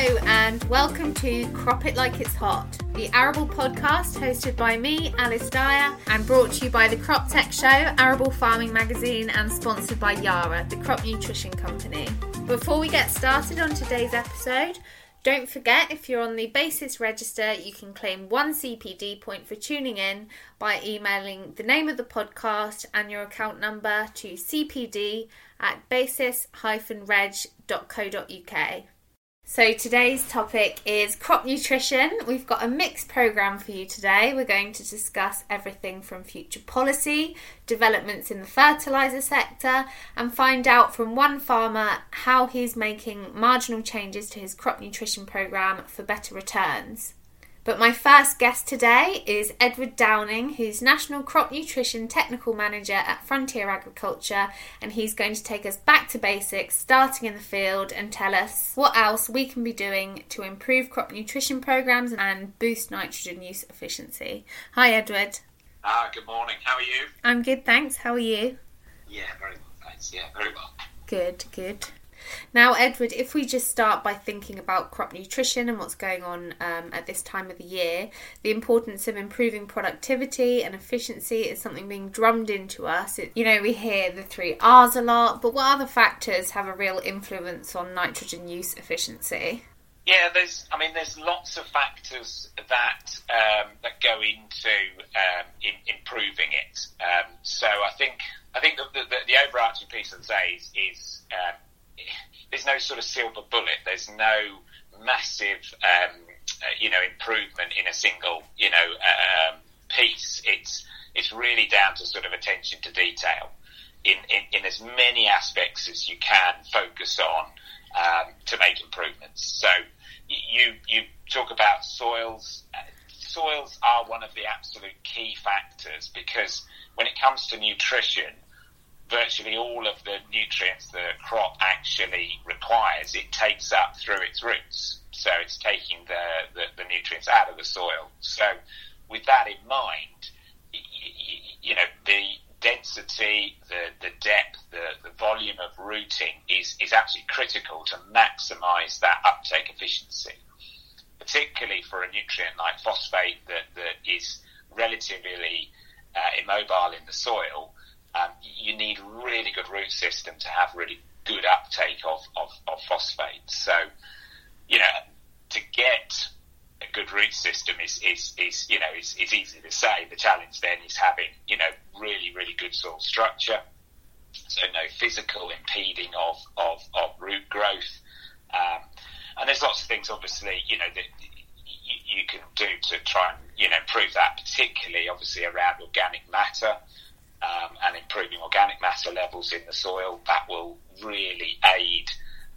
Hello, and welcome to Crop It Like It's Hot, the Arable podcast hosted by me, Alice Dyer, and brought to you by the Crop Tech Show, Arable Farming Magazine, and sponsored by Yara, the crop nutrition company. Before we get started on today's episode, don't forget if you're on the BASIS register, you can claim one CPD point for tuning in by emailing the name of the podcast and your account number to cpd at basis-reg.co.uk. So today's topic is crop nutrition. We've got a mixed program for you today. We're going to discuss everything from future policy, developments in the fertilizer sector, and find out from one farmer how he's making marginal changes to his crop nutrition program for better returns. But my first guest today is Edward Downing, who's National Crop Nutrition Technical Manager at Frontier Agriculture, and he's going to take us back to basics, starting in the field, and tell us what else we can be doing to improve crop nutrition programs and boost nitrogen use efficiency. Hi, Edward. Ah, good morning. How are you? I'm good, thanks. How are you? Yeah, very well, thanks. Yeah, very well. Good, good. Now, Edward, if we just start by thinking about crop nutrition and what's going on um, at this time of the year, the importance of improving productivity and efficiency is something being drummed into us. It, you know, we hear the three R's a lot, but what other factors have a real influence on nitrogen use efficiency? Yeah, there's. I mean, there's lots of factors that um, that go into um, in, improving it. Um, so I think I think the, the, the overarching piece the say is, is um, there's no sort of silver bullet. There's no massive, um, uh, you know, improvement in a single, you know, um, piece. It's it's really down to sort of attention to detail in, in, in as many aspects as you can focus on um, to make improvements. So you you talk about soils. Soils are one of the absolute key factors because when it comes to nutrition, virtually all of the nutrients the crop actually requires, it takes up through its roots. So it's taking the, the, the nutrients out of the soil. So with that in mind, you know, the density, the, the depth, the, the volume of rooting is, is absolutely critical to maximize that uptake efficiency, particularly for a nutrient like phosphate that, that is relatively uh, immobile in the soil um, you need really good root system to have really good uptake of, of, of phosphate. So, you know, to get a good root system is, is, is you know, is, is easy to say. The challenge then is having, you know, really, really good soil structure. So no physical impeding of, of, of root growth. Um, and there's lots of things, obviously, you know, that you, you can do to try and, you know, improve that, particularly, obviously, around organic matter um, and improving organic matter levels in the soil. That will really aid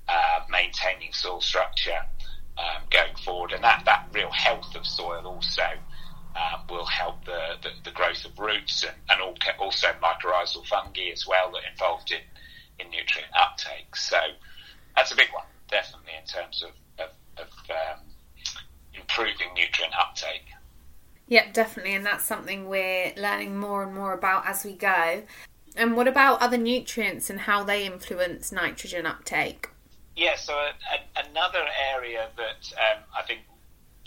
uh, maintaining soil structure um, going forward, and that, that real health of soil also um, will help the, the, the, growth of roots and, and also mycorrhizal fungi as well that are involved in, in nutrient uptake. So that's a big one, definitely in terms of, of, of um, improving nutrient uptake. Yep, definitely, and that's something we're learning more and more about as we go. And what about other nutrients and how they influence nitrogen uptake? Yeah, so a, a, another area that um, I think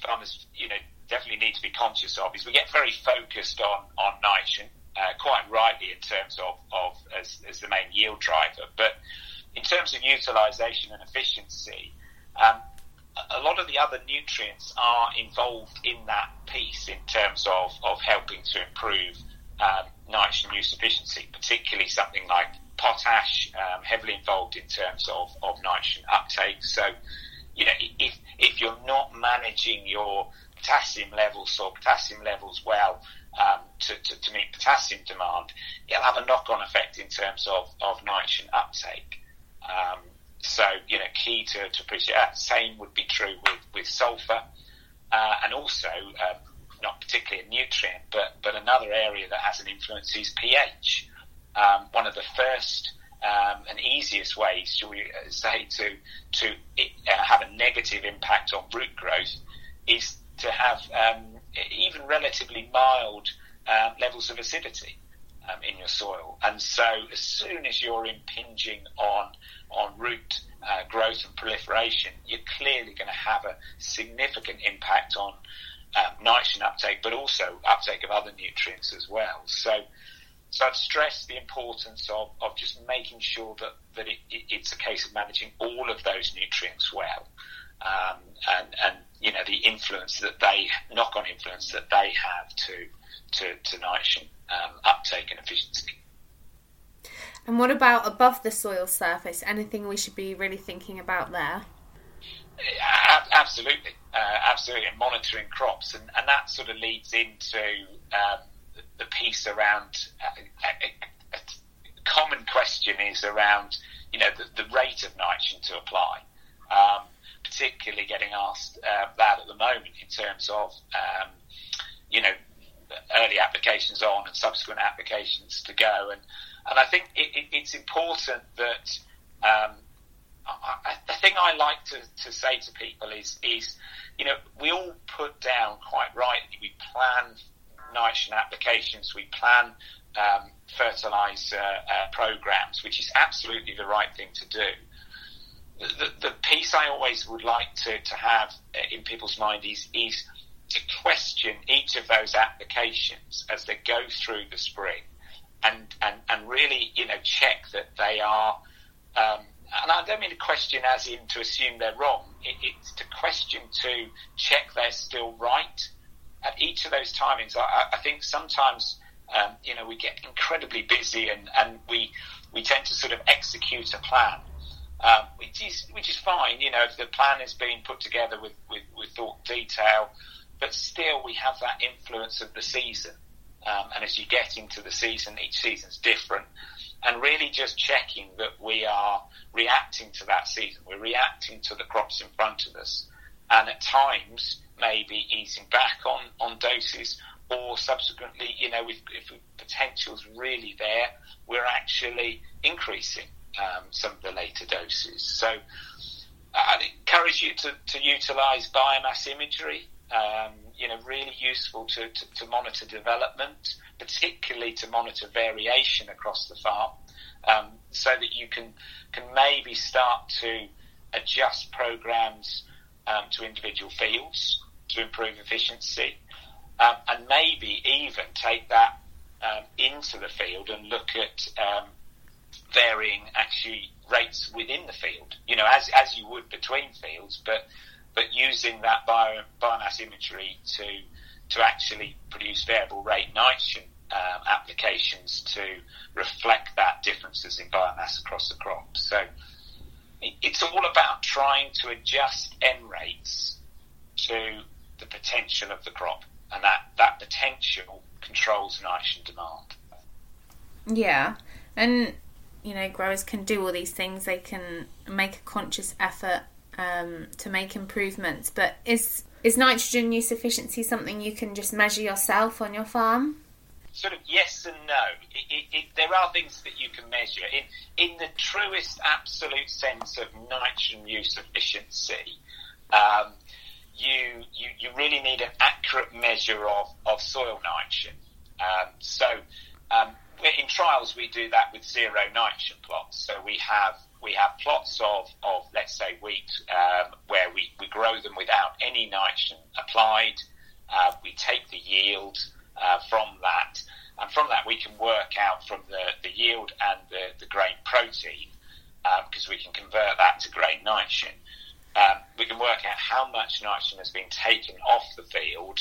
farmers, you know, definitely need to be conscious of is we get very focused on on nitrogen, uh, quite rightly in terms of, of as, as the main yield driver, but in terms of utilisation and efficiency, um, a lot of the other nutrients are involved in that piece in terms of, of helping to improve um, nitrogen use efficiency, particularly something like potash, um, heavily involved in terms of, of nitrogen uptake. So, you know, if, if you're not managing your potassium levels or potassium levels well um, to, to, to, meet potassium demand, it'll have a knock on effect in terms of, of nitrogen uptake. So, you know, key to, to appreciate that. Same would be true with, with sulfur, uh, and also, um, not particularly a nutrient, but, but another area that has an influence is pH. Um, one of the first um, and easiest ways, shall we uh, say, to, to uh, have a negative impact on root growth is to have um, even relatively mild uh, levels of acidity. Um, in your soil. And so, as soon as you're impinging on on root uh, growth and proliferation, you're clearly going to have a significant impact on um, nitrogen uptake, but also uptake of other nutrients as well. So, so I've stressed the importance of, of just making sure that, that it, it, it's a case of managing all of those nutrients well. Um, and, and, you know, the influence that they, knock on influence that they have to, to, to nitrogen um, uptake and efficiency. And what about above the soil surface? Anything we should be really thinking about there? absolutely, uh, absolutely, and monitoring crops, and, and that sort of leads into um, the piece around. Uh, a, a, common question is around, you know, the, the rate of nitrogen to apply. Um, particularly getting asked uh, that at the moment in terms of, um, you know, early applications on and subsequent applications to go. And, and I think it, it, it's important that um, I, the thing I like to, to say to people is, is, you know, we all put down quite rightly, we plan nitrogen applications, we plan um, fertilizer uh, programs, which is absolutely the right thing to do. The, the, piece I always would like to, to have in people's mind is, is to question each of those applications as they go through the spring and, and, and really, you know, check that they are, um, and I don't mean to question as in to assume they're wrong. It, it's to question to check they're still right at each of those timings. I, I think sometimes, um, you know, we get incredibly busy and, and we, we tend to sort of execute a plan. Um, which is which is fine, you know, if the plan is being put together with, with, with thought detail, but still we have that influence of the season. Um, and as you get into the season, each season's different. And really just checking that we are reacting to that season. We're reacting to the crops in front of us. And at times, maybe easing back on, on doses or subsequently, you know, if, if potential's really there, we're actually increasing um, some of the later doses. So I'd encourage you to, to utilise biomass imagery um, you know, really useful to, to, to, monitor development, particularly to monitor variation across the farm, um, so that you can can maybe start to adjust programs um, to individual fields to improve efficiency, um, and maybe even take that um, into the field and look at um, varying actually rates within the field. You know, as as you would between fields, but but using that bio, biomass imagery to to actually produce variable rate nitrogen um, applications to reflect that differences in biomass across the crop. So it's all about trying to adjust N rates to the potential of the crop, and that that potential controls nitrogen demand. Yeah, and you know growers can do all these things. They can make a conscious effort um, to make improvements. But is is nitrogen use efficiency something you can just measure yourself on your farm? Sort of yes and no. It, it, it, there are things that you can measure. In, in the truest absolute sense of nitrogen use efficiency, um, you, you, you really need an accurate measure of, of soil nitrogen. Um, so um, in trials we do that with zero nitrogen plots. So we have we have plots of, of let's say, wheat um, where we, we grow them without any nitrogen applied. Uh, we take the yield uh, from that, and from that we can work out from the, the yield and the, the grain protein, because um, we can convert that to grain nitrogen. Um, we can work out how much nitrogen has been taken off the field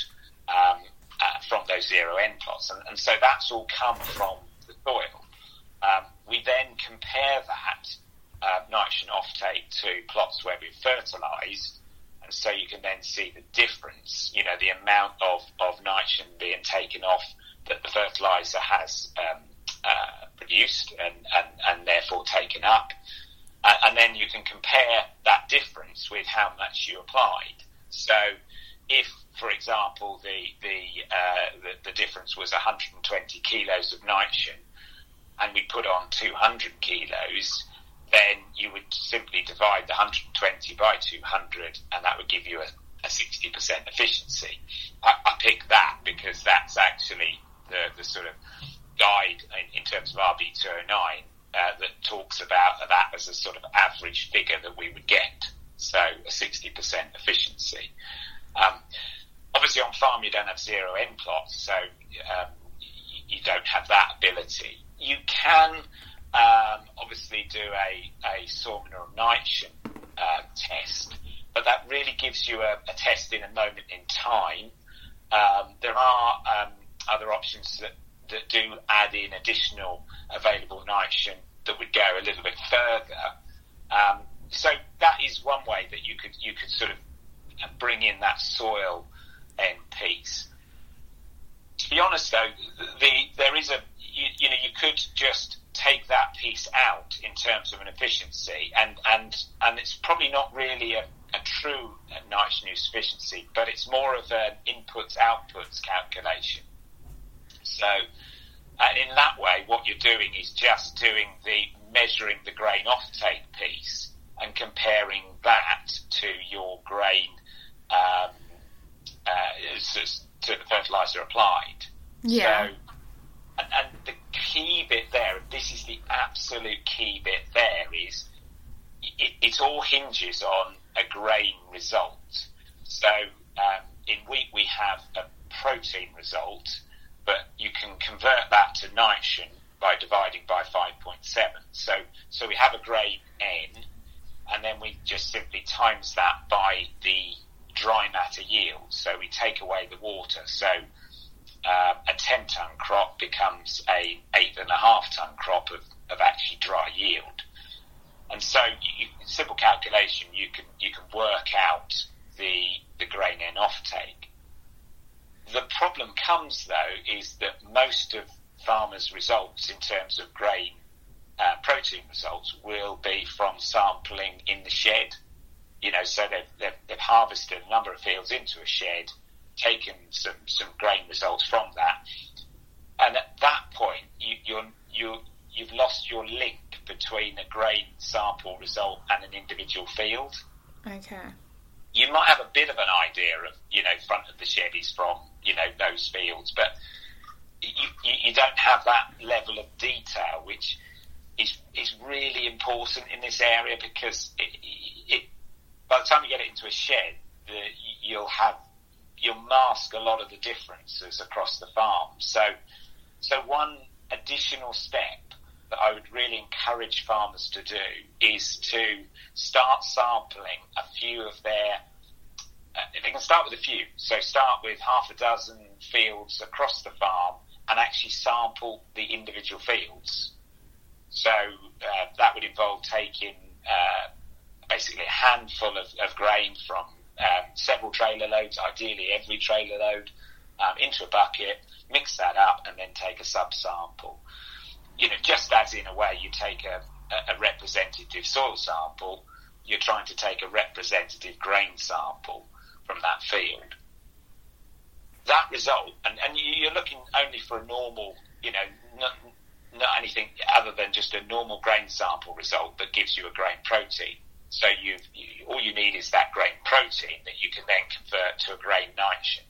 um, uh, from those zero N plots, and, and, so that's all come from the soil. Um, we then compare that nitrogen offtake to plots where we've fertilised, and so you can then see the difference. You know, the amount of, of nitrogen being taken off that the fertiliser has um, uh, produced and, and, and therefore taken up. Uh, and then you can compare that difference with how much you applied. So if, for example, the the, uh, the, the difference was 120 kilos of nitrogen, and we put on 200 kilos, then you would simply divide the 120 by 200, and that would give you a, a 60% efficiency. I, I pick that because that's actually the, the sort of guide in, in terms of RB209 uh, that talks about that as a sort of average figure that we would get. So a 60% efficiency. Um, obviously on farm you don't have zero N plots, so um, you, you don't have that ability. You can um, obviously do a, a mineral nitrogen uh, test, but that really gives you a, a, test in a moment in time. Um, there are um, other options that, that do add in additional available nitrogen that would go a little bit further. Um, so that is one way that you could you could sort of bring in that soil N piece. To be honest, though, the there is a you, you know you could just take that piece out in terms of an efficiency, and and and it's probably not really a, a true nitrogen use efficiency, but it's more of an inputs outputs calculation. So, in that way, what you're doing is just doing the measuring the grain offtake piece and comparing that to your grain um, uh, to the fertilizer applied. Yeah. So, and, and the key bit there, this is the absolute key bit there, is it, it all hinges on a grain result. So um, in wheat we have a protein result, but you can convert that to nitrogen by dividing by 5.7. So, so we have a grain N, and then we just simply times that by the dry matter yield. So we take away the water. So uh, a 10 ton crop becomes a eight and a half ton crop of, of actually dry yield. And so, you, simple calculation, you can you can work out the the grain N offtake. The problem comes though is that most of farmers' results in terms of grain uh, protein results will be from sampling in the shed. You know, so they've, they've, they've harvested a number of fields into a shed taken some, some grain results from that. And at that point, you, you're, you you've lost your link between a grain sample result and an individual field. Okay. You might have a bit of an idea of, you know, front of the shed is from, you know, those fields, but you, you don't have that level of detail, which is, is really important in this area because it, it, by the time you get it into a shed, the, you'll have you'll mask a lot of the differences across the farm. So, so one additional step that I would really encourage farmers to do is to start sampling a few of their. Uh, they can start with a few. So start with half a dozen fields across the farm and actually sample the individual fields. So uh, that would involve taking uh, basically a handful of, of grain from um, several trailer loads, ideally every trailer load, um, into a bucket, mix that up, and then take a subsample. You know, just as in a way you take a, a representative soil sample, you're trying to take a representative grain sample from that field. That result, and, and you're looking only for a normal, you know, not, not anything other than just a normal grain sample result that gives you a grain protein. So you, all you need is that grain protein that you can then convert to a grain nitrogen.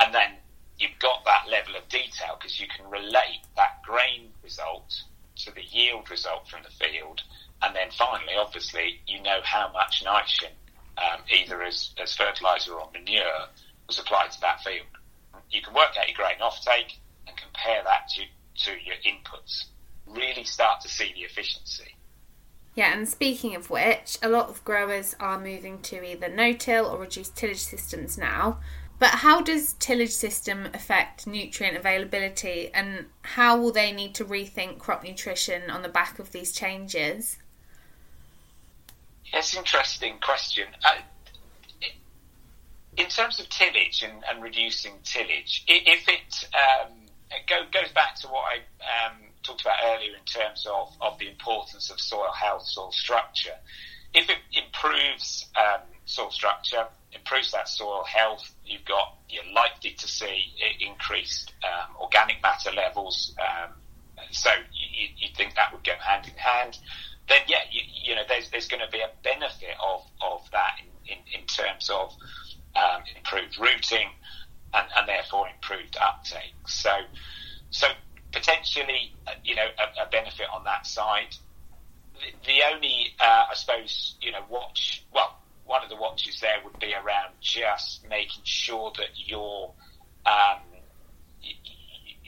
And then you've got that level of detail because you can relate that grain result to the yield result from the field. And then finally, obviously, you know how much nitrogen, um, either as, as fertilizer or manure, was applied to that field. You can work out your grain offtake and compare that to, to your inputs. Really start to see the efficiency. Yeah, and speaking of which, a lot of growers are moving to either no-till or reduced tillage systems now. But how does tillage system affect nutrient availability and how will they need to rethink crop nutrition on the back of these changes? It's an interesting question. Uh, in terms of tillage and, and reducing tillage, if it, um, goes back to what I um, talked about earlier in terms of, of the importance of soil health, soil structure. If it improves um, soil structure, improves that soil health, you've got you're likely to see increased um, organic matter levels. Um, so you, you think that would go hand in hand. Then yeah, you, you know there's there's going to be a benefit of of that in in, in terms of um, improved rooting, and, and therefore improved uptake. So, so potentially, uh, you know, a, a benefit on that side. The, the only, uh, I suppose, you know, watch. Well, one of the watches there would be around just making sure that your um,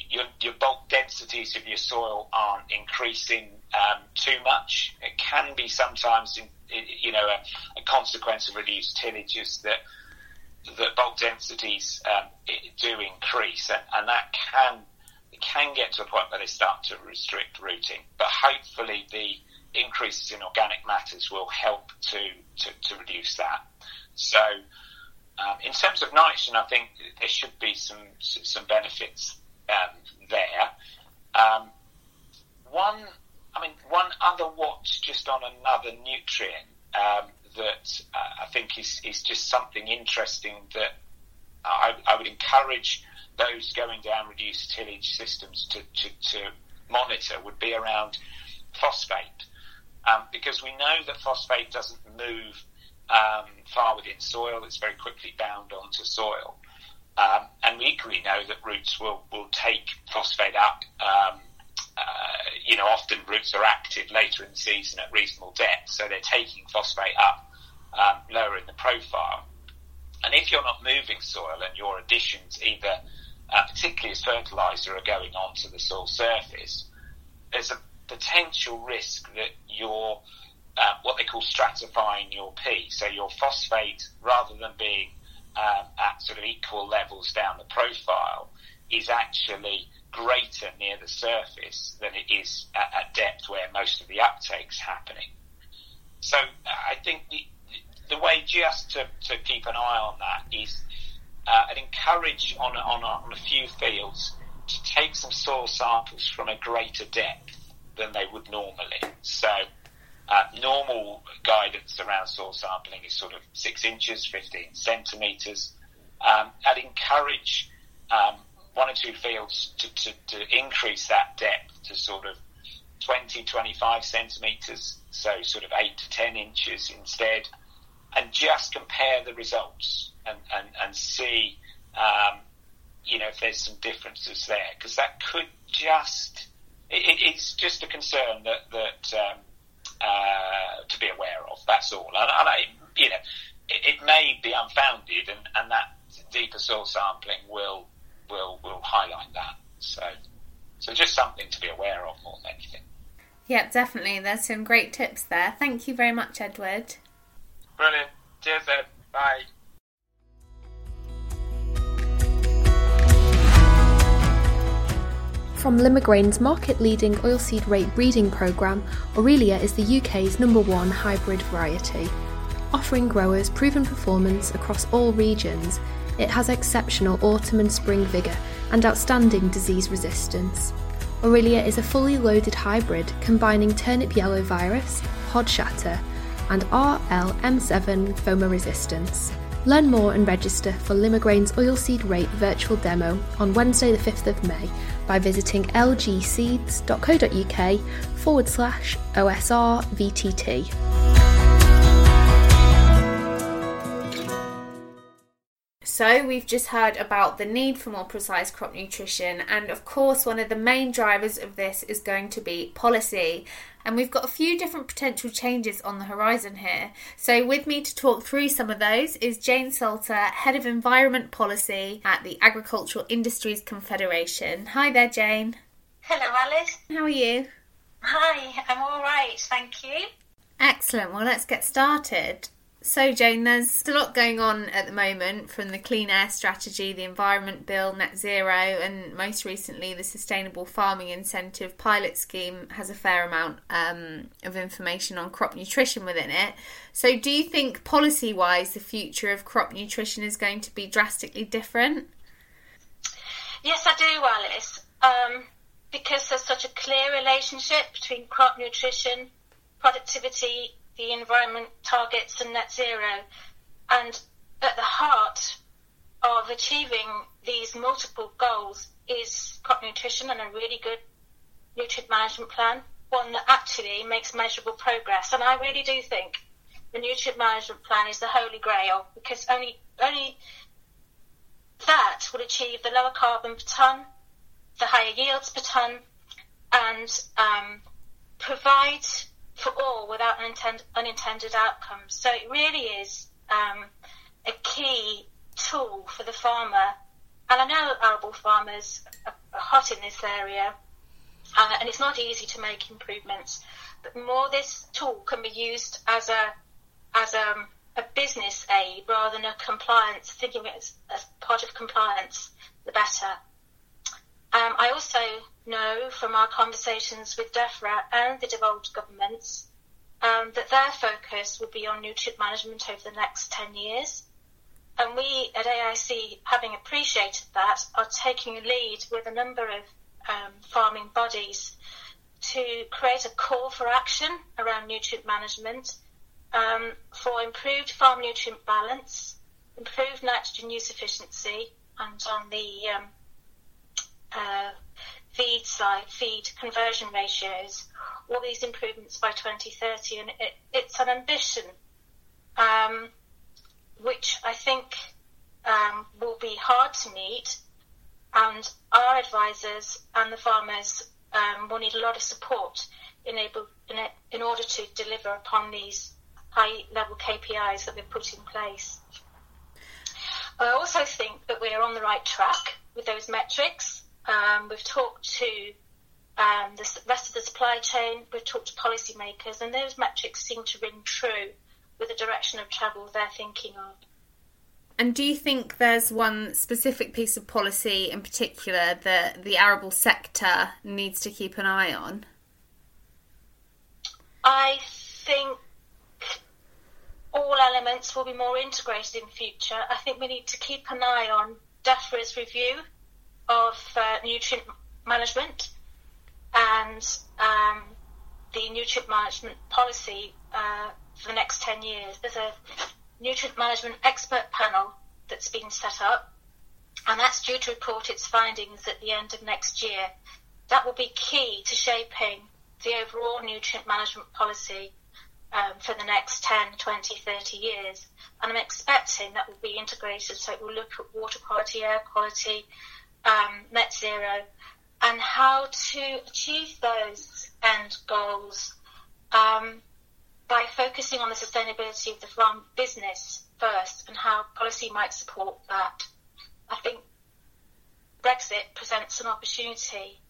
your, your bulk densities of your soil aren't increasing um, too much. It can be sometimes, in, you know, a, a, consequence of reduced tillage is that that bulk densities um, do increase, and, and that can it can get to a point where they start to restrict rooting. But hopefully, the increases in organic matters will help to to, to reduce that. So. Um, in terms of nitrogen, I think there should be some some benefits um, there. Um, one, I mean, one other watch just on another nutrient um, that uh, I think is, is just something interesting that I, I, would encourage those going down reduced tillage systems to, to, to monitor would be around phosphate. Um, because we know that phosphate doesn't move um, far within soil, it's very quickly bound onto soil. Um, and we equally know that roots will, will take phosphate up. Um, uh, you know, often roots are active later in the season at reasonable depth, so they're taking phosphate up um, lower in the profile. And if you're not moving soil and your additions, either uh, particularly as fertilizer, are going onto the soil surface, there's a potential risk that you're uh, what they call stratifying your P. So your phosphate, rather than being um, at sort of equal levels down the profile is actually greater near the surface than it is at, at depth where most of the uptake's happening. So I think the, the way just to, to keep an eye on that is uh, and encourage on, on, on a few fields to take some soil samples from a greater depth than they would normally. So uh, normal guidance around soil sampling is sort of six inches, 15 centimetres. Um, I'd encourage um, one or two fields to, to, to, increase that depth to sort of 20, 25 centimetres, so sort of 8 to 10 inches instead, and just compare the results and, and, and see, um, you know, if there's some differences there, because that could just, it, it's just a concern that, that um, uh, to be aware of. That's all. And, and I, you know, it, it, may be unfounded, and, and that deeper soil sampling will will will highlight that. So, so just something to be aware of more than anything. Yeah, definitely. There's some great tips there. Thank you very much, Edward. Brilliant. Cheers, Ed. Bye. From Limagrain's market leading oilseed rape breeding programme, Aurelia is the UK's number one hybrid variety. Offering growers proven performance across all regions, it has exceptional autumn and spring vigour and outstanding disease resistance. Aurelia is a fully loaded hybrid combining turnip yellow virus, pod shatter, and RLM7 Phoma resistance. Learn more and register for Limagrain's oilseed rape virtual demo on Wednesday, the 5th of May by visiting lgseeds.co.uk forward slash OSR So, we've just heard about the need for more precise crop nutrition, and of course, one of the main drivers of this is going to be policy. And we've got a few different potential changes on the horizon here. So, with me to talk through some of those is Jane Salter, Head of Environment Policy at the Agricultural Industries Confederation. Hi there, Jane. Hello, Alice. How are you? Hi, I'm all right, thank you. Excellent. Well, let's get started. So, Jane, there's a lot going on at the moment from the Clean Air Strategy, the Environment Bill, Net Zero, and most recently the Sustainable Farming Incentive Pilot Scheme has a fair amount um, of information on crop nutrition within it. So, do you think policy wise the future of crop nutrition is going to be drastically different? Yes, I do, Alice. Um, because there's such a clear relationship between crop nutrition, productivity, the environment targets and net zero. And at the heart of achieving these multiple goals is crop nutrition and a really good nutrient management plan, one that actually makes measurable progress. And I really do think the nutrient management plan is the holy grail because only only that will achieve the lower carbon per tonne, the higher yields per tonne, and um, provide for all without unintended, unintended outcomes. So it really is um, a key tool for the farmer. And I know arable farmers are hot in this area, uh, and it's not easy to make improvements. But more this tool can be used as a as a, a business aid rather than a compliance, thinking it as, as part of compliance, the better. Um, I also know from our conversations with DEFRA and the devolved governments um, that their focus will be on nutrient management over the next 10 years. And we at AIC, having appreciated that, are taking a lead with a number of um, farming bodies to create a call for action around nutrient management um, for improved farm nutrient balance, improved nitrogen use efficiency, and on the um, uh, feed side, feed conversion ratios, all these improvements by 2030. And it, it's an ambition um, which I think um, will be hard to meet. And our advisors and the farmers um, will need a lot of support in, able, in, in order to deliver upon these high level KPIs that we've put in place. I also think that we are on the right track with those metrics. Um, we've talked to um, the rest of the supply chain, we've talked to policymakers, and those metrics seem to ring true with the direction of travel they're thinking of. And do you think there's one specific piece of policy in particular that the arable sector needs to keep an eye on? I think all elements will be more integrated in future. I think we need to keep an eye on DEFRA's review of uh, nutrient management and um, the nutrient management policy uh, for the next 10 years. There's a nutrient management expert panel that's been set up, and that's due to report its findings at the end of next year. That will be key to shaping the overall nutrient management policy um, for the next 10, 20, 30 years. And I'm expecting that will be integrated, so it will look at water quality, air quality, um, net zero, and how to achieve those end goals um, by focusing on the sustainability of the farm business first and how policy might support that. I think Brexit presents an opportunity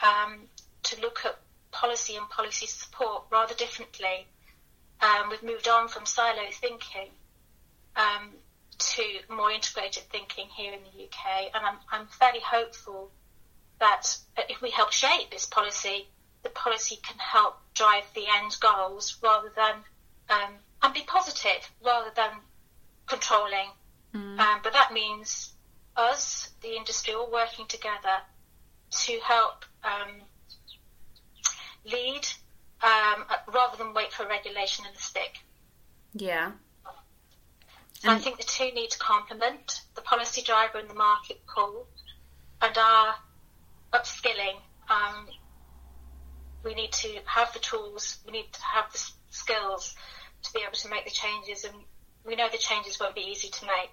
um, to look at policy and policy support rather differently. Um, we've moved on from silo thinking um, to more integrated thinking here in the UK, and I'm, I'm fairly hopeful that if we help shape this policy, the policy can help drive the end goals rather than um, and be positive rather than controlling. Mm. Um, but that means us, the industry, all working together to help um, lead um, rather than wait for regulation and the stick. Yeah. So I think the two need to complement the policy driver and the market pull, and our upskilling. Um, we need to have the tools, we need to have the skills to be able to make the changes, and we know the changes won't be easy to make.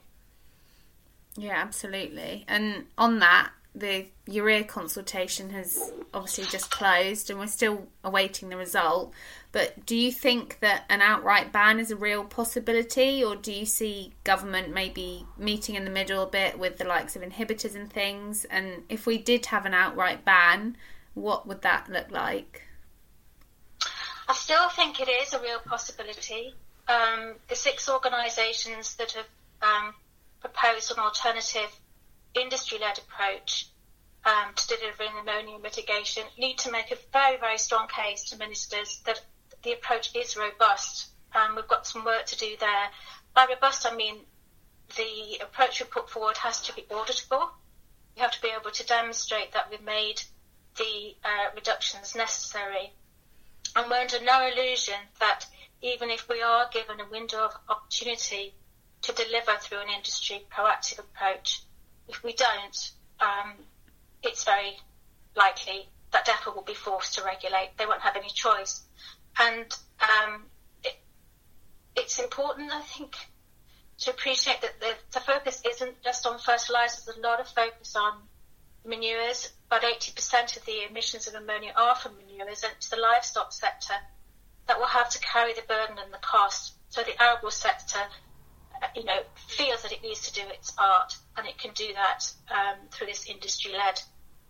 Yeah, absolutely. And on that, the urea consultation has obviously just closed and we're still awaiting the result. But do you think that an outright ban is a real possibility, or do you see government maybe meeting in the middle a bit with the likes of inhibitors and things? And if we did have an outright ban, what would that look like? I still think it is a real possibility. Um, the six organisations that have um, proposed an alternative industry led approach um, to delivering ammonia mitigation need to make a very, very strong case to ministers that the approach is robust. and we've got some work to do there. By robust, I mean the approach we put forward has to be auditable. We have to be able to demonstrate that we've made the uh, reductions necessary. And we're under no illusion that even if we are given a window of opportunity to deliver through an industry proactive approach, if we don't, um, it's very likely that DEFRA will be forced to regulate. They won't have any choice. And um, it, it's important, I think, to appreciate that the, the focus isn't just on fertilisers, there's a lot of focus on manures. but 80% of the emissions of ammonia are from manures, and it's the livestock sector that will have to carry the burden and the cost. So the arable sector, uh, you know, feels that it needs to do its part, and it can do that um, through this industry-led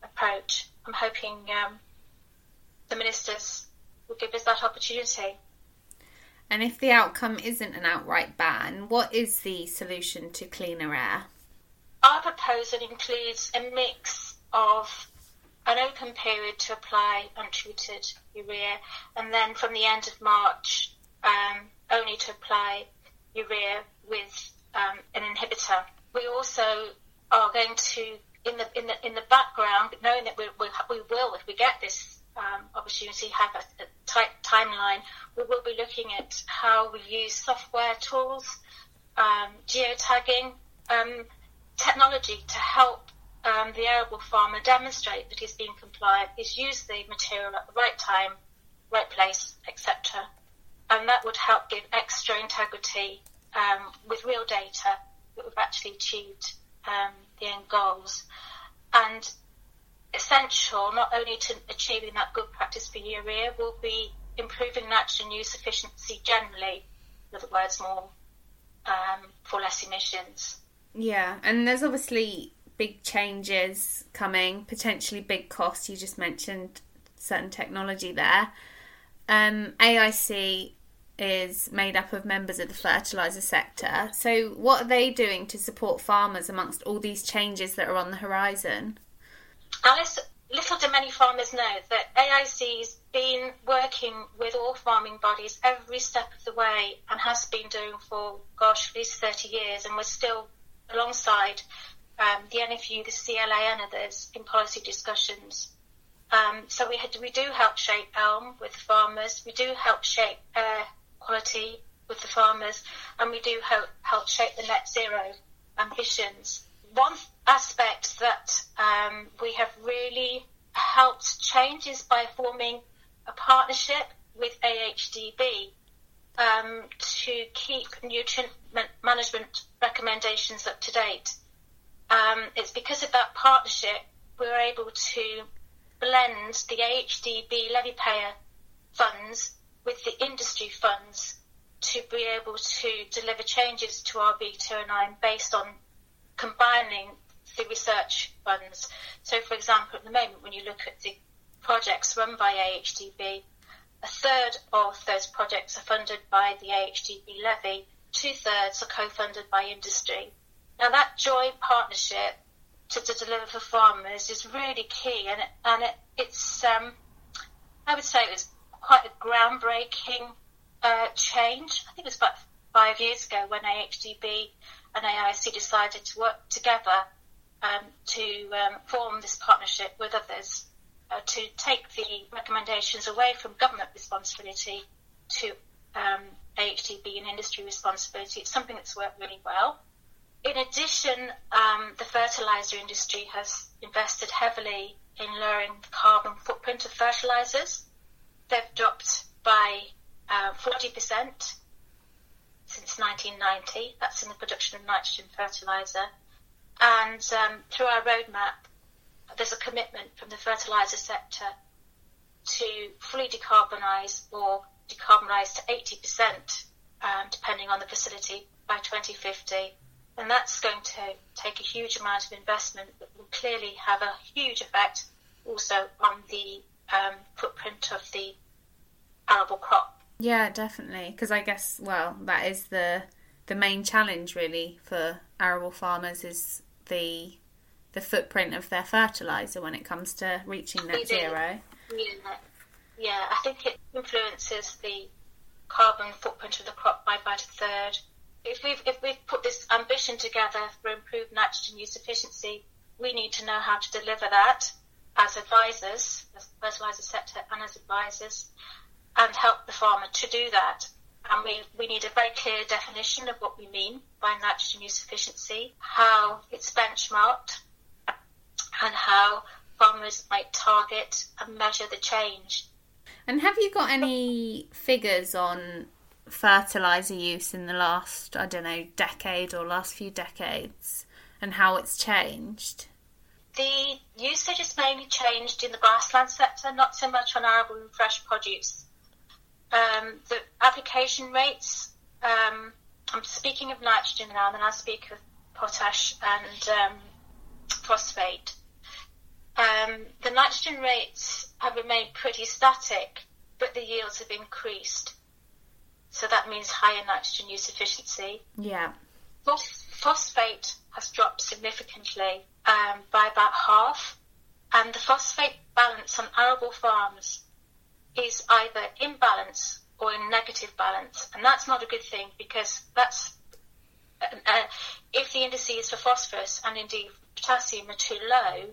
approach. I'm hoping um, the ministers will give us that opportunity. And if the outcome isn't an outright ban, what is the solution to cleaner air? Our proposal includes a mix of an open period to apply untreated urea, and then from the end of March, um, only to apply urea with um, an inhibitor. We also are going to, in the in the in the background, knowing that we, we, we will, if we get this um, opportunity, have a, a tight timeline, we will be looking at how we use software tools, um, geotagging, um, technology to help um, the arable farmer demonstrate that he's being compliant, he's used the material at the right time, right place, etc. And that would help give extra integrity um, with real data that we've actually achieved um, the end goals. And essential not only to achieving that good practice for urea will be improving nitrogen use efficiency generally, in other words, more um, for less emissions. Yeah, and there's obviously big changes coming, potentially big costs. You just mentioned certain technology there. Um, AIC is made up of members of the fertiliser sector. So, what are they doing to support farmers amongst all these changes that are on the horizon? Alice, little do many farmers know that AIC's been working with all farming bodies every step of the way and has been doing for, gosh, at least 30 years, and we're still alongside um, the NFU, the CLA, and others in policy discussions. Um, so we had, we do help shape ELM with farmers. We do help shape air quality with the farmers, and we do help help shape the net zero ambitions. One aspect that um, we have really helped change is by forming a partnership with AHDB um, to keep nutrient management recommendations up to date. Um, it's because of that partnership we were able to blend the AHDB levy payer funds with the industry funds to be able to deliver changes to our RB209 based on combining the research funds. So, for example, at the moment, when you look at the projects run by AHDB, a third of those projects are funded by the AHDB levy, two thirds are co funded by industry. Now, that joint partnership to, to deliver for farmers is really key, and, it, and it, it's, um, I would say, it was quite a groundbreaking uh, change. I think it was about five years ago when AHDB and AIC decided to work together um, to um, form this partnership with others uh, to take the recommendations away from government responsibility to um, AHDB and industry responsibility. It's something that's worked really well. In addition, um, the fertilizer industry has invested heavily in lowering the carbon footprint of fertilizers. They've dropped by uh, 40% since 1990. That's in the production of nitrogen fertilizer. And um, through our roadmap, there's a commitment from the fertiliser sector to fully decarbonise or decarbonise to 80%, um, depending on the facility, by 2050. And that's going to take a huge amount of investment that will clearly have a huge effect also on the um, footprint of the arable crop. Yeah, definitely. Because I guess, well, that is the the main challenge really for arable farmers is the the footprint of their fertilizer when it comes to reaching net zero. Yeah. yeah, I think it influences the carbon footprint of the crop by about a third. If we've if we've put this ambition together for improved nitrogen use efficiency, we need to know how to deliver that as advisors, as the fertilizer sector, and as advisors, and help the farmer to do that. And we, we need a very clear definition of what we mean by nitrogen use efficiency, how it's benchmarked, and how farmers might target and measure the change. And have you got any figures on fertilizer use in the last, I don't know, decade or last few decades and how it's changed? The usage has mainly changed in the grassland sector, not so much on arable and fresh produce. Um, the application rates, um, I'm speaking of nitrogen now, and then I'll speak of potash and um, phosphate. Um, the nitrogen rates have remained pretty static, but the yields have increased. So that means higher nitrogen use efficiency. Yeah. Phosphate has dropped significantly um, by about half, and the phosphate balance on arable farms is either in balance or in negative balance, and that's not a good thing because that's uh, uh, if the indices for phosphorus and indeed potassium are too low,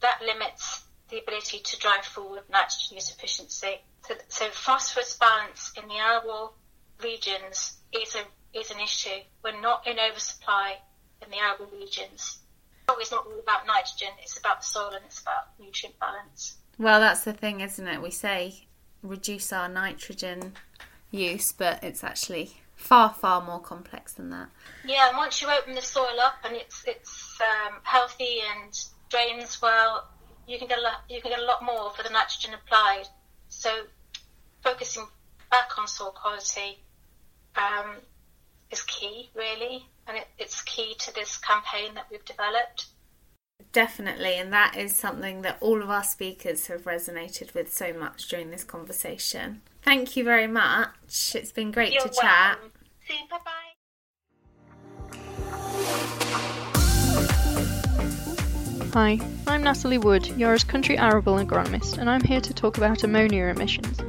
that limits the ability to drive forward nitrogen use efficiency. So, so phosphorus balance in the arable regions is a is an issue. We're not in oversupply in the arable regions. It's not all about nitrogen, it's about the soil and it's about nutrient balance. Well, that's the thing, isn't it? We say reduce our nitrogen use, but it's actually far, far more complex than that. Yeah, and once you open the soil up and it's it's um, healthy and drains well, you can get a lot, you can get a lot more for the nitrogen applied. So focusing back on soil quality um, is key, really, and it, it's key to this campaign that we've developed. Definitely, and that is something that all of our speakers have resonated with so much during this conversation. Thank you very much. It's been great You're to chat. See you. Bye bye. Hi, I'm Natalie Wood, Yara's country arable agronomist, and I'm here to talk about ammonia emissions.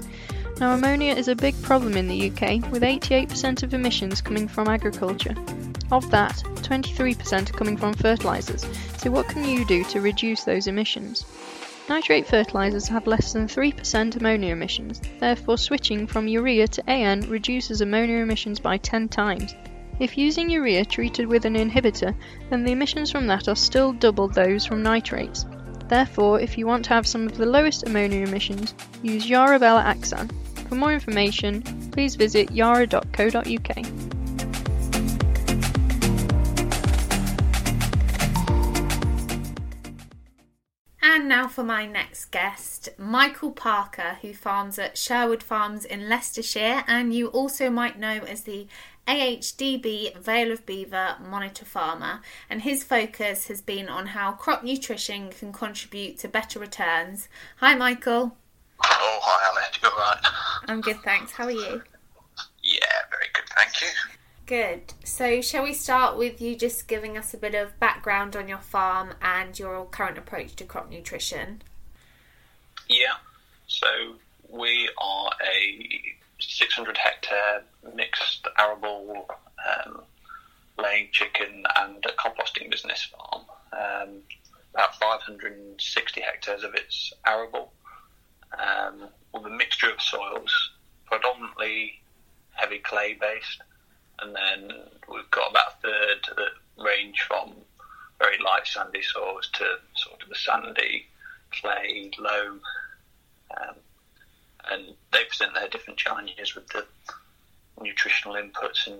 Now, ammonia is a big problem in the UK, with 88% of emissions coming from agriculture. Of that, 23% are coming from fertilisers, so what can you do to reduce those emissions? Nitrate fertilisers have less than 3% ammonia emissions, therefore, switching from urea to AN reduces ammonia emissions by 10 times. If using urea treated with an inhibitor, then the emissions from that are still double those from nitrates. Therefore, if you want to have some of the lowest ammonia emissions, use YaraBela Axan. For more information, please visit yara.co.uk. And now for my next guest, Michael Parker, who farms at Sherwood Farms in Leicestershire, and you also might know as the AHDB Vale of Belvoir monitor farmer. And his focus has been on how crop nutrition can contribute to better returns. Hi, Michael. Oh, hi, Alice. You're right. I'm good, thanks. How are you? Yeah, very good. Thank you. Good. So, shall we start with you just giving us a bit of background on your farm and your current approach to crop nutrition? Yeah. So we are a 600 hectare mixed arable um, laying chicken and a composting business farm. Um, about 560 hectares of it's arable um, with a mixture of soils, predominantly heavy clay based, and then we've got about a third that range from very light sandy soils to sort of the sandy, clay, loam, um, and they present their different challenges with the nutritional inputs and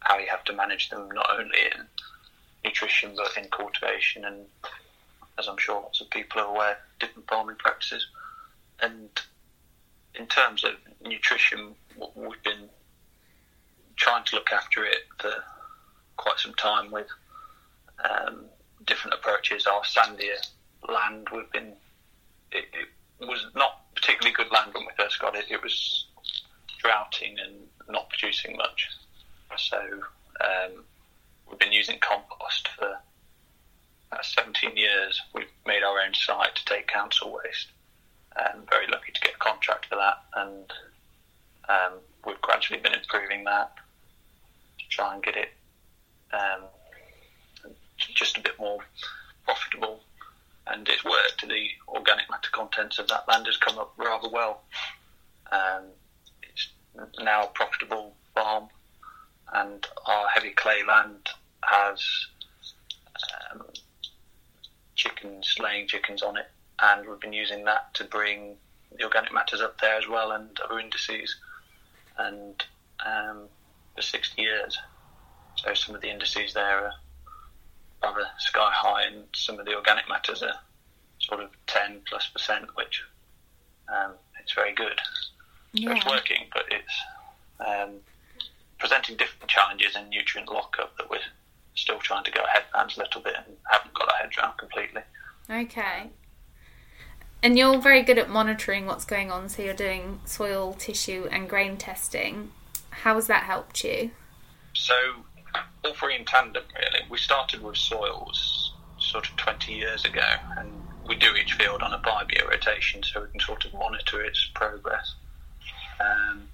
how you have to manage them not only in nutrition but in cultivation and as I'm sure lots of people are aware, different farming practices. And in terms of nutrition, we've been trying to look after it for quite some time with um, different approaches. Our sandier land, we've been it, it, was not particularly good land when we first got it. It was droughting and not producing much. So um, we've been using compost for about 17 years. We've made our own site to take council waste. And very lucky to get a contract for that, and um, we've gradually been improving that try and get it um, just a bit more profitable. And it's worked. The organic matter contents of that land has come up rather well. Um, it's now a profitable farm, and our heavy clay land has um, chickens, laying chickens on it, and we've been using that to bring the organic matters up there as well and other indices. And um, for 60 years. So some of the indices there are rather sky high, and some of the organic matters are sort of 10 plus percent, which um, it's very good. So Yeah. it's working, but it's um, presenting different challenges in nutrient lockup that we're still trying to go ahead plans a little bit and haven't got our heads around completely. Okay. And you're very good at monitoring what's going on, so you're doing soil, tissue, and grain testing. How has that helped you? So, all three in tandem, really. We started with soils sort of 20 years ago, and we do each field on a five year rotation so we can sort of monitor its progress. Um,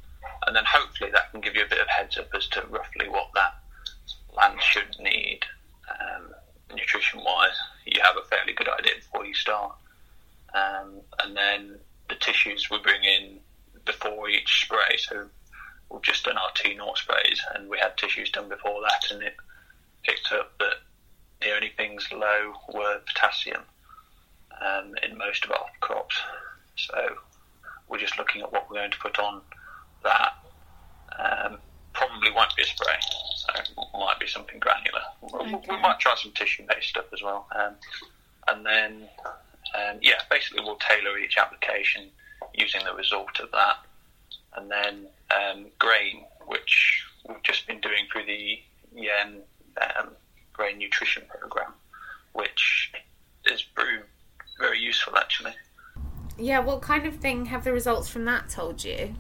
and then hopefully that can give you a bit of heads up as to roughly what that land should need um, nutrition wise. You have a fairly good idea before you start. Um, and then the tissues we bring in before each spray. So we've just done our two naught sprays, and we had tissues done before that, and it picked up that the only things low were potassium um, in most of our crops. So we're just looking at what we're going to put on that. Um, probably won't be a spray, so it might be something granular. We- Okay. We might try some tissue-based stuff as well, um, and then um, yeah, basically we'll tailor each application using the result of that and then um, grain, which we've just been doing through the YEN um, grain nutrition program, which has proved very useful actually. Yeah, what kind of thing have the results from that told you?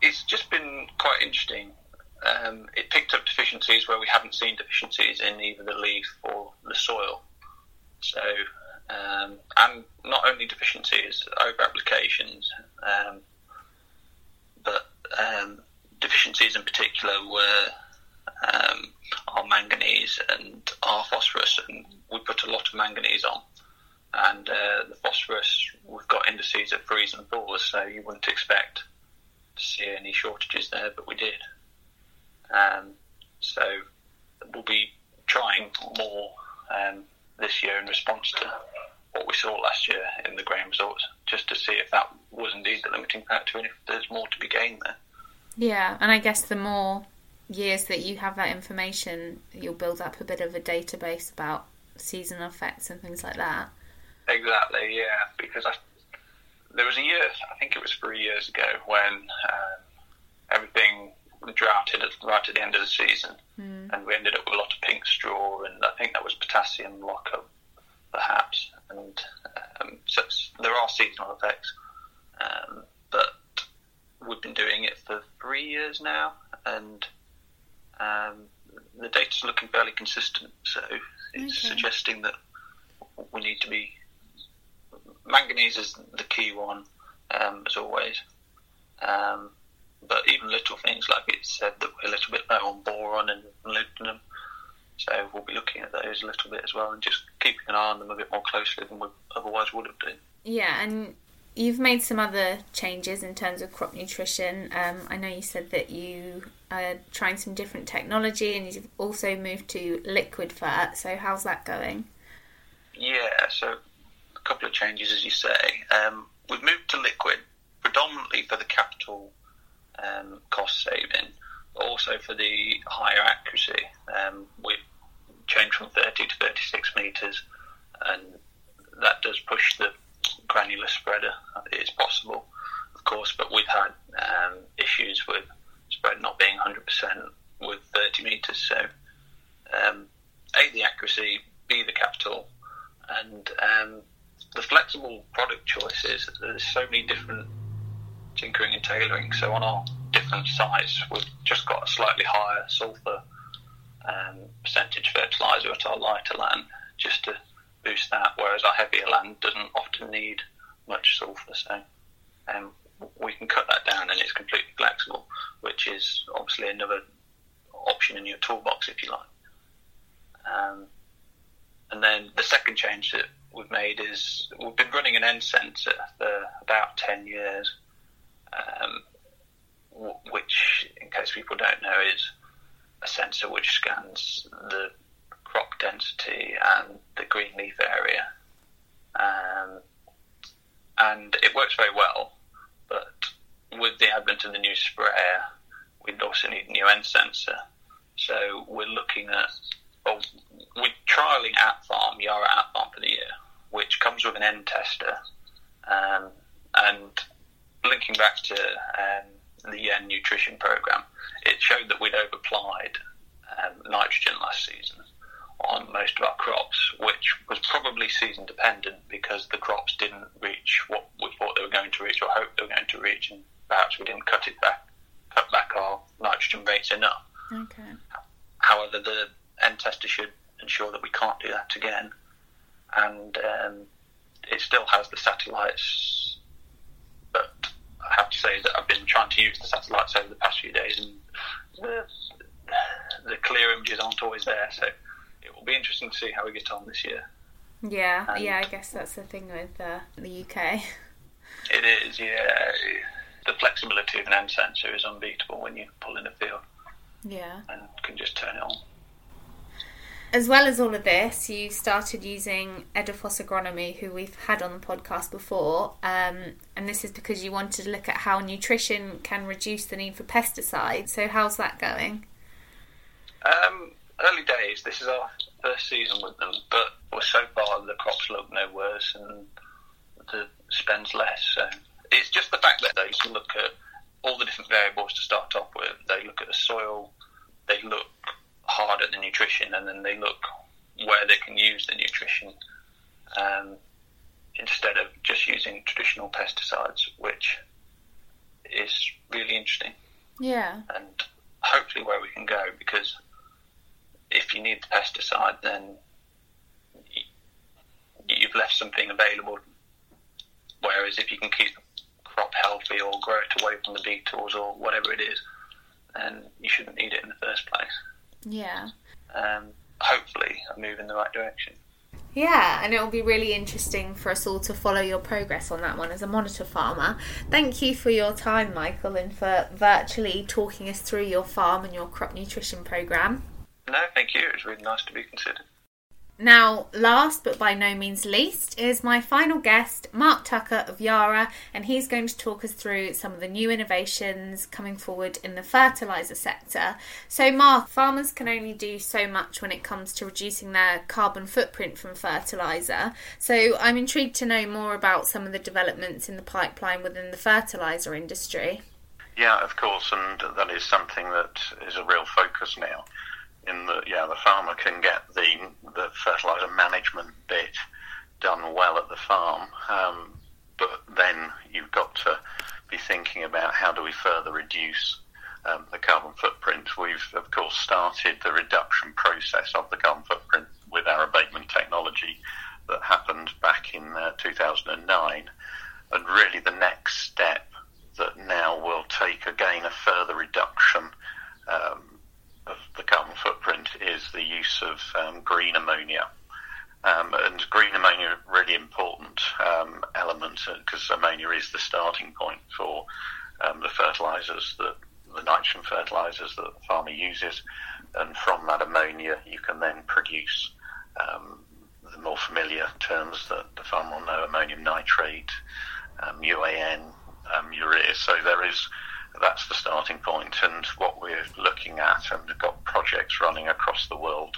It's just been quite interesting. Um, it picked up deficiencies where we haven't seen deficiencies in either the leaf or the soil. So, um, and not only deficiencies, over applications, um, um, deficiencies in particular were um, our manganese and our phosphorus, and we put a lot of manganese on. And uh, the phosphorus, we've got indices of threes and fours, so you wouldn't expect to see any shortages there, but we did. Um, so we'll be trying more um, this year in response to what we saw last year in the grain results, just to see if that was indeed the limiting factor and if there's more to be gained there. Yeah, and I guess the more years that you have that information, you'll build up a bit of a database about seasonal effects and things like that. Exactly, yeah. Because I, there was a year, I think it was three years ago, when um, everything droughted at, right at the end of the season, and we ended up with a lot of pink straw, and I think that was potassium lockup, perhaps. And um, so it's- there are seasonal effects, um, but we've been doing it for three years now, and um, the data's looking fairly consistent. So it's Okay. suggesting that we need to be manganese is the key one, um, as always. Um, but even little things like it said that we're a little bit low on boron and molybdenum, so we'll be looking at those a little bit as well and just keeping an eye on them a bit more closely than we otherwise would have done. Yeah, and you've made some other changes in terms of crop nutrition. Um, I know you said that you are trying some different technology and you've also moved to liquid fert. So, how's that going? Yeah, so a couple of changes, as you say. Um, we've moved to liquid predominantly for the capital um, cost saving, but also for the higher accuracy. Um, we've changed from 30 to 36 metres, and that does push the granular spreader. It's possible, of course, but we've had um, issues with spread not being 100% with 30 metres, so um, A, the accuracy, B, the capital, and um, the flexible product choices. There's so many different tinkering and tailoring. So on our different sites, we've just got a slightly higher sulfur um, percentage fertilizer at our lighter land, just to boost that. Whereas our heavier land doesn't often need much sulfur, so um, we can cut that down, and it's completely flexible, which is obviously another option in your toolbox if you like. Um, and then the second change that we've made is we've been running an N-Sensor for about 10 years, um, which, in case people don't know, is a sensor which scans the crop density and the green leaf area. Um, and it works very well, but with the advent of the new sprayer, we'd also need a new N-Sensor. So we're looking at, well, we're trialling Atfarm, Yara Atfarm for the year, which comes with an N-Tester. Um, and linking back to um, the YEN nutrition program, it showed that we'd overapplied um, nitrogen last season on most of our crops, which was probably season dependent because the crops didn't reach what we thought they were going to reach or hoped they were going to reach, and perhaps we didn't cut it back, cut back our nitrogen rates enough. Okay. However, the N-Tester should ensure that we can't do that again, and um, it still has the satellites. Have to say that I've been trying to use the satellites over the past few days, and the, the clear images aren't always there. So it will be interesting to see how we get on this year. Yeah, And- yeah, I guess that's the thing with uh, the UK. It is, yeah. The flexibility of an N-Sensor is unbeatable when you pull in a field Yeah. and can just turn it on. As well as all of this, you started using Edaphos Agronomy, who we've had on the podcast before, um, and this is because you wanted to look at how nutrition can reduce the need for pesticides. So, how's that going? Um, early days. This is our first season with them, but so far the crops look no worse and the spends less. So it's just the fact that they look at all the different variables to start off with. They look at the soil, they look hard at the nutrition, and then they look where they can use the nutrition um, instead of just using traditional pesticides, which is really interesting. Yeah. and hopefully where we can go because if you need the pesticide then you've left something available. Whereas if you can keep the crop healthy or grow it away from the beetles or whatever it is then you shouldn't need it in the first place Yeah. um, hopefully I move in the right direction Yeah, and it will be really interesting for us all to follow your progress on that one as a monitor farmer. Thank you for your time, Michael, and for virtually talking us through your farm and your crop nutrition program. no thank you it's really nice to be considered Now, last but by no means least, is my final guest, Mark Tucker of Yara, and he's going to talk us through some of the new innovations coming forward in the fertiliser sector. So, Mark, farmers can only do so much when it comes to reducing their carbon footprint from fertiliser. So, I'm intrigued to know more about some of the developments in the pipeline within the fertiliser industry. Yeah, of course, and that is something that is a real focus now. In yeah, the farmer can get the the fertilizer management bit done well at the farm, um, but then you've got to be thinking about how do we further reduce um, the carbon footprint. We've of course started the reduction process of the carbon footprint with our abatement technology that happened back in uh, 2009, and really the next step that now will take again a further reduction um, of the carbon footprint is the use of um, green ammonia. Um, and green ammonia a really important um, element because ammonia is the starting point for um, the fertilizers that the nitrogen fertilizers that the farmer uses. And from that ammonia, you can then produce um, the more familiar terms that the farmer will know ammonium nitrate, UAN, um, urea. So there is that's the starting point, and what we're looking at, and we've got projects running across the world,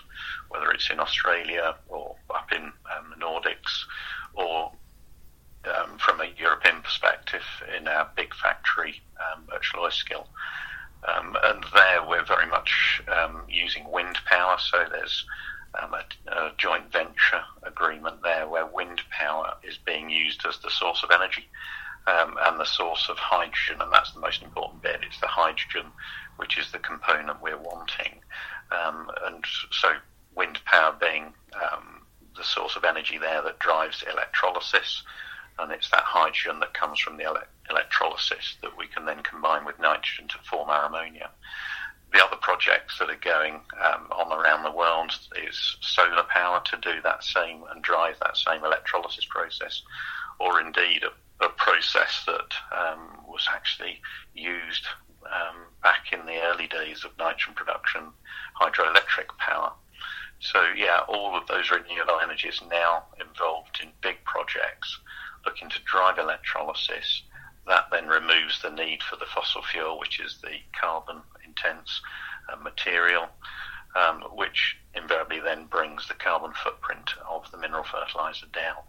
whether it's in Australia or up in um, the Nordics, or um, from a European perspective in our big factory um, at Sluiskil. Um, and there we're very much um, using wind power, so there's um, a, a joint venture agreement there where wind power is being used as the source of energy um, and the source of hydrogen, and that's the most important bit. It's the hydrogen, which is the component we're wanting, um, and so wind power being um, the source of energy there that drives electrolysis, and it's that hydrogen that comes from the ele- electrolysis that we can then combine with nitrogen to form our ammonia. The other projects that are going um, on around the world is solar power to do that same and drive that same electrolysis process, or indeed a, process that um, was actually used um, back in the early days of nitrogen production, hydroelectric power. So yeah, all of those renewable energies now involved in big projects looking to drive electrolysis. That then removes the need for the fossil fuel, which is the carbon intense uh, material, um, which invariably then brings the carbon footprint of the mineral fertilizer down.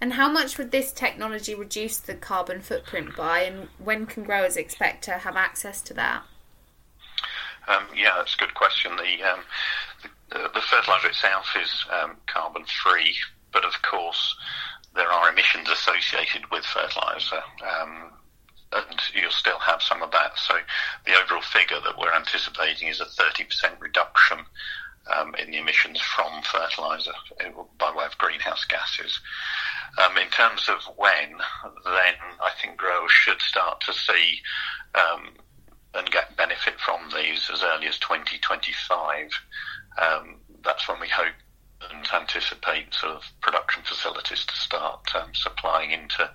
And how much would this technology reduce the carbon footprint by, and when can growers expect to have access to that? Um, yeah, that's a good question. The, um, the, the, fertilizer itself is um, carbon free, but of course there are emissions associated with fertilizer. Um, and you'll still have some of that. So the overall figure that we're anticipating is a 30% reduction um, in the emissions from fertiliser by way of greenhouse gases. Um, in terms of when, then I think growers should start to see um, and get benefit from these as early as 2025. Um, that's when we hope and anticipate sort of production facilities to start um, supplying into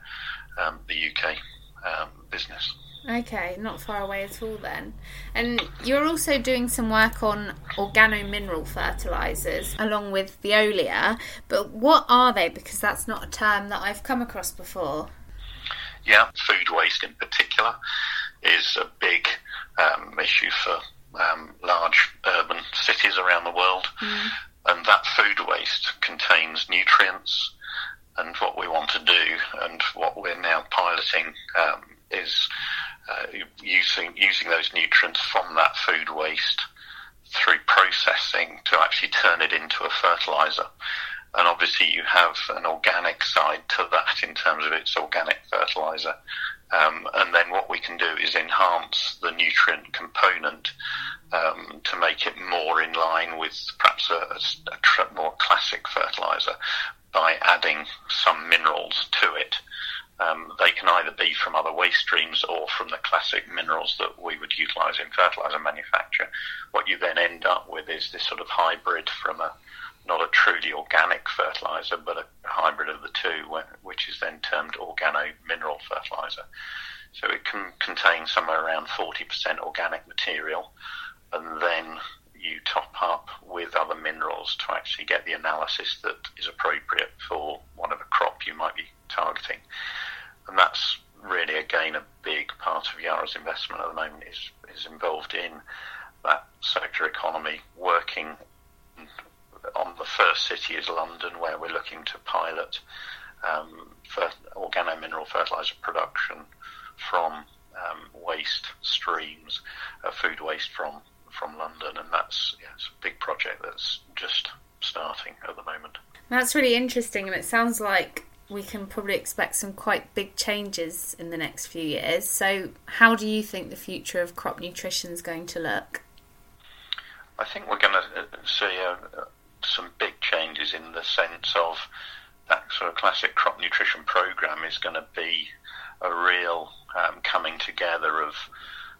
um, the UK um business. Okay, not far away at all then. And you're also doing some work on organo-mineral fertilizers along with Veolia, but what are they? Because that's not a term that I've come across before. Yeah, food waste in particular is a big um, issue for um, large urban cities around the world. Mm. And that food waste contains nutrients. And what we want to do, and what we're now piloting, um, is uh, using using those nutrients from that food waste through processing to actually turn it into a fertilizer. And obviously, you have an organic side to that in terms of its organic fertilizer. Um, and then what we can do is enhance the nutrient component um, to make it more in line with perhaps a, a, a more classic fertilizer by adding some minerals to it. Um, they can either be from other waste streams or from the classic minerals that we would utilise in fertiliser manufacture. What you then end up with is this sort of hybrid from a not a truly organic fertiliser, but a hybrid of the two, which is then termed organo-mineral fertiliser. So it can contain somewhere around 40% organic material, and then you top up with other minerals to actually get the analysis that is appropriate for whatever crop you might be targeting. And that's really again a big part of Yara's investment at the moment is is involved in that circular economy working on the first city is London where we're looking to pilot um, organo mineral fertilizer production from um, waste streams, uh, food waste from from London, and that's yeah, it's a big project that's just starting at the moment. That's really interesting, and it sounds like we can probably expect some quite big changes in the next few years. So, how do you think the future of crop nutrition is going to look? I think we're going to uh, see uh, some big changes in the sense of that sort of classic crop nutrition program is going to be a real um, coming together of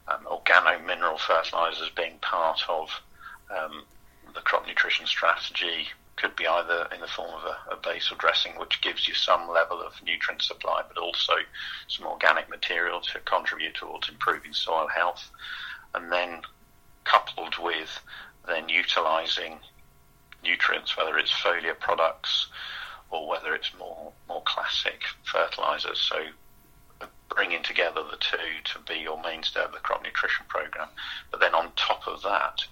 um, organo mineral fertilizers being part of um, the crop nutrition strategy, could be either in the form of a, a, base or dressing, which gives you some level of nutrient supply, but also some organic material to contribute towards improving soil health. And then coupled with then utilizing nutrients, whether it's foliar products or whether it's more, more classic fertilizers. So bringing together the two to be your mainstay of the crop nutrition program. But then on top of that,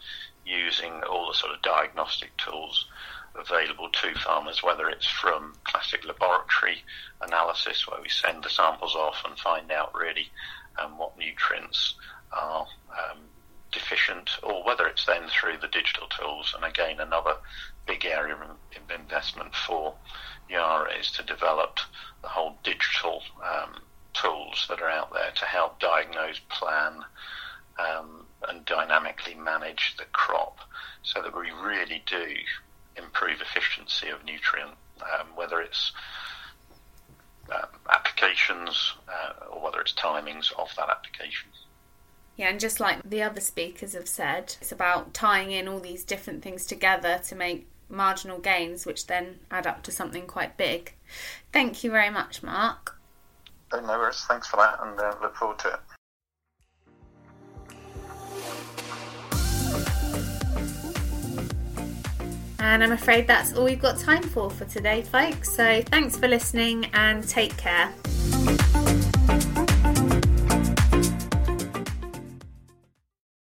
using all the sort of diagnostic tools available to farmers, whether it's from classic laboratory analysis where we send the samples off and find out really um, what nutrients are um, deficient, or whether it's then through the digital tools. And again, another big area of investment for Yara is to develop the whole digital um, tools that are out there to help diagnose, plan, um, and dynamically manage the crop so that we really do improve efficiency of nutrient, um, whether it's uh, applications uh, or whether it's timings of that application. Yeah, and just like the other speakers have said, it's about tying in all these different things together to make marginal gains, which then add up to something quite big. Thank you very much, Mark. No worries. Thanks for that, and uh, look forward to it. And I'm afraid that's all we've got time for for today, folks. So thanks for listening and take care.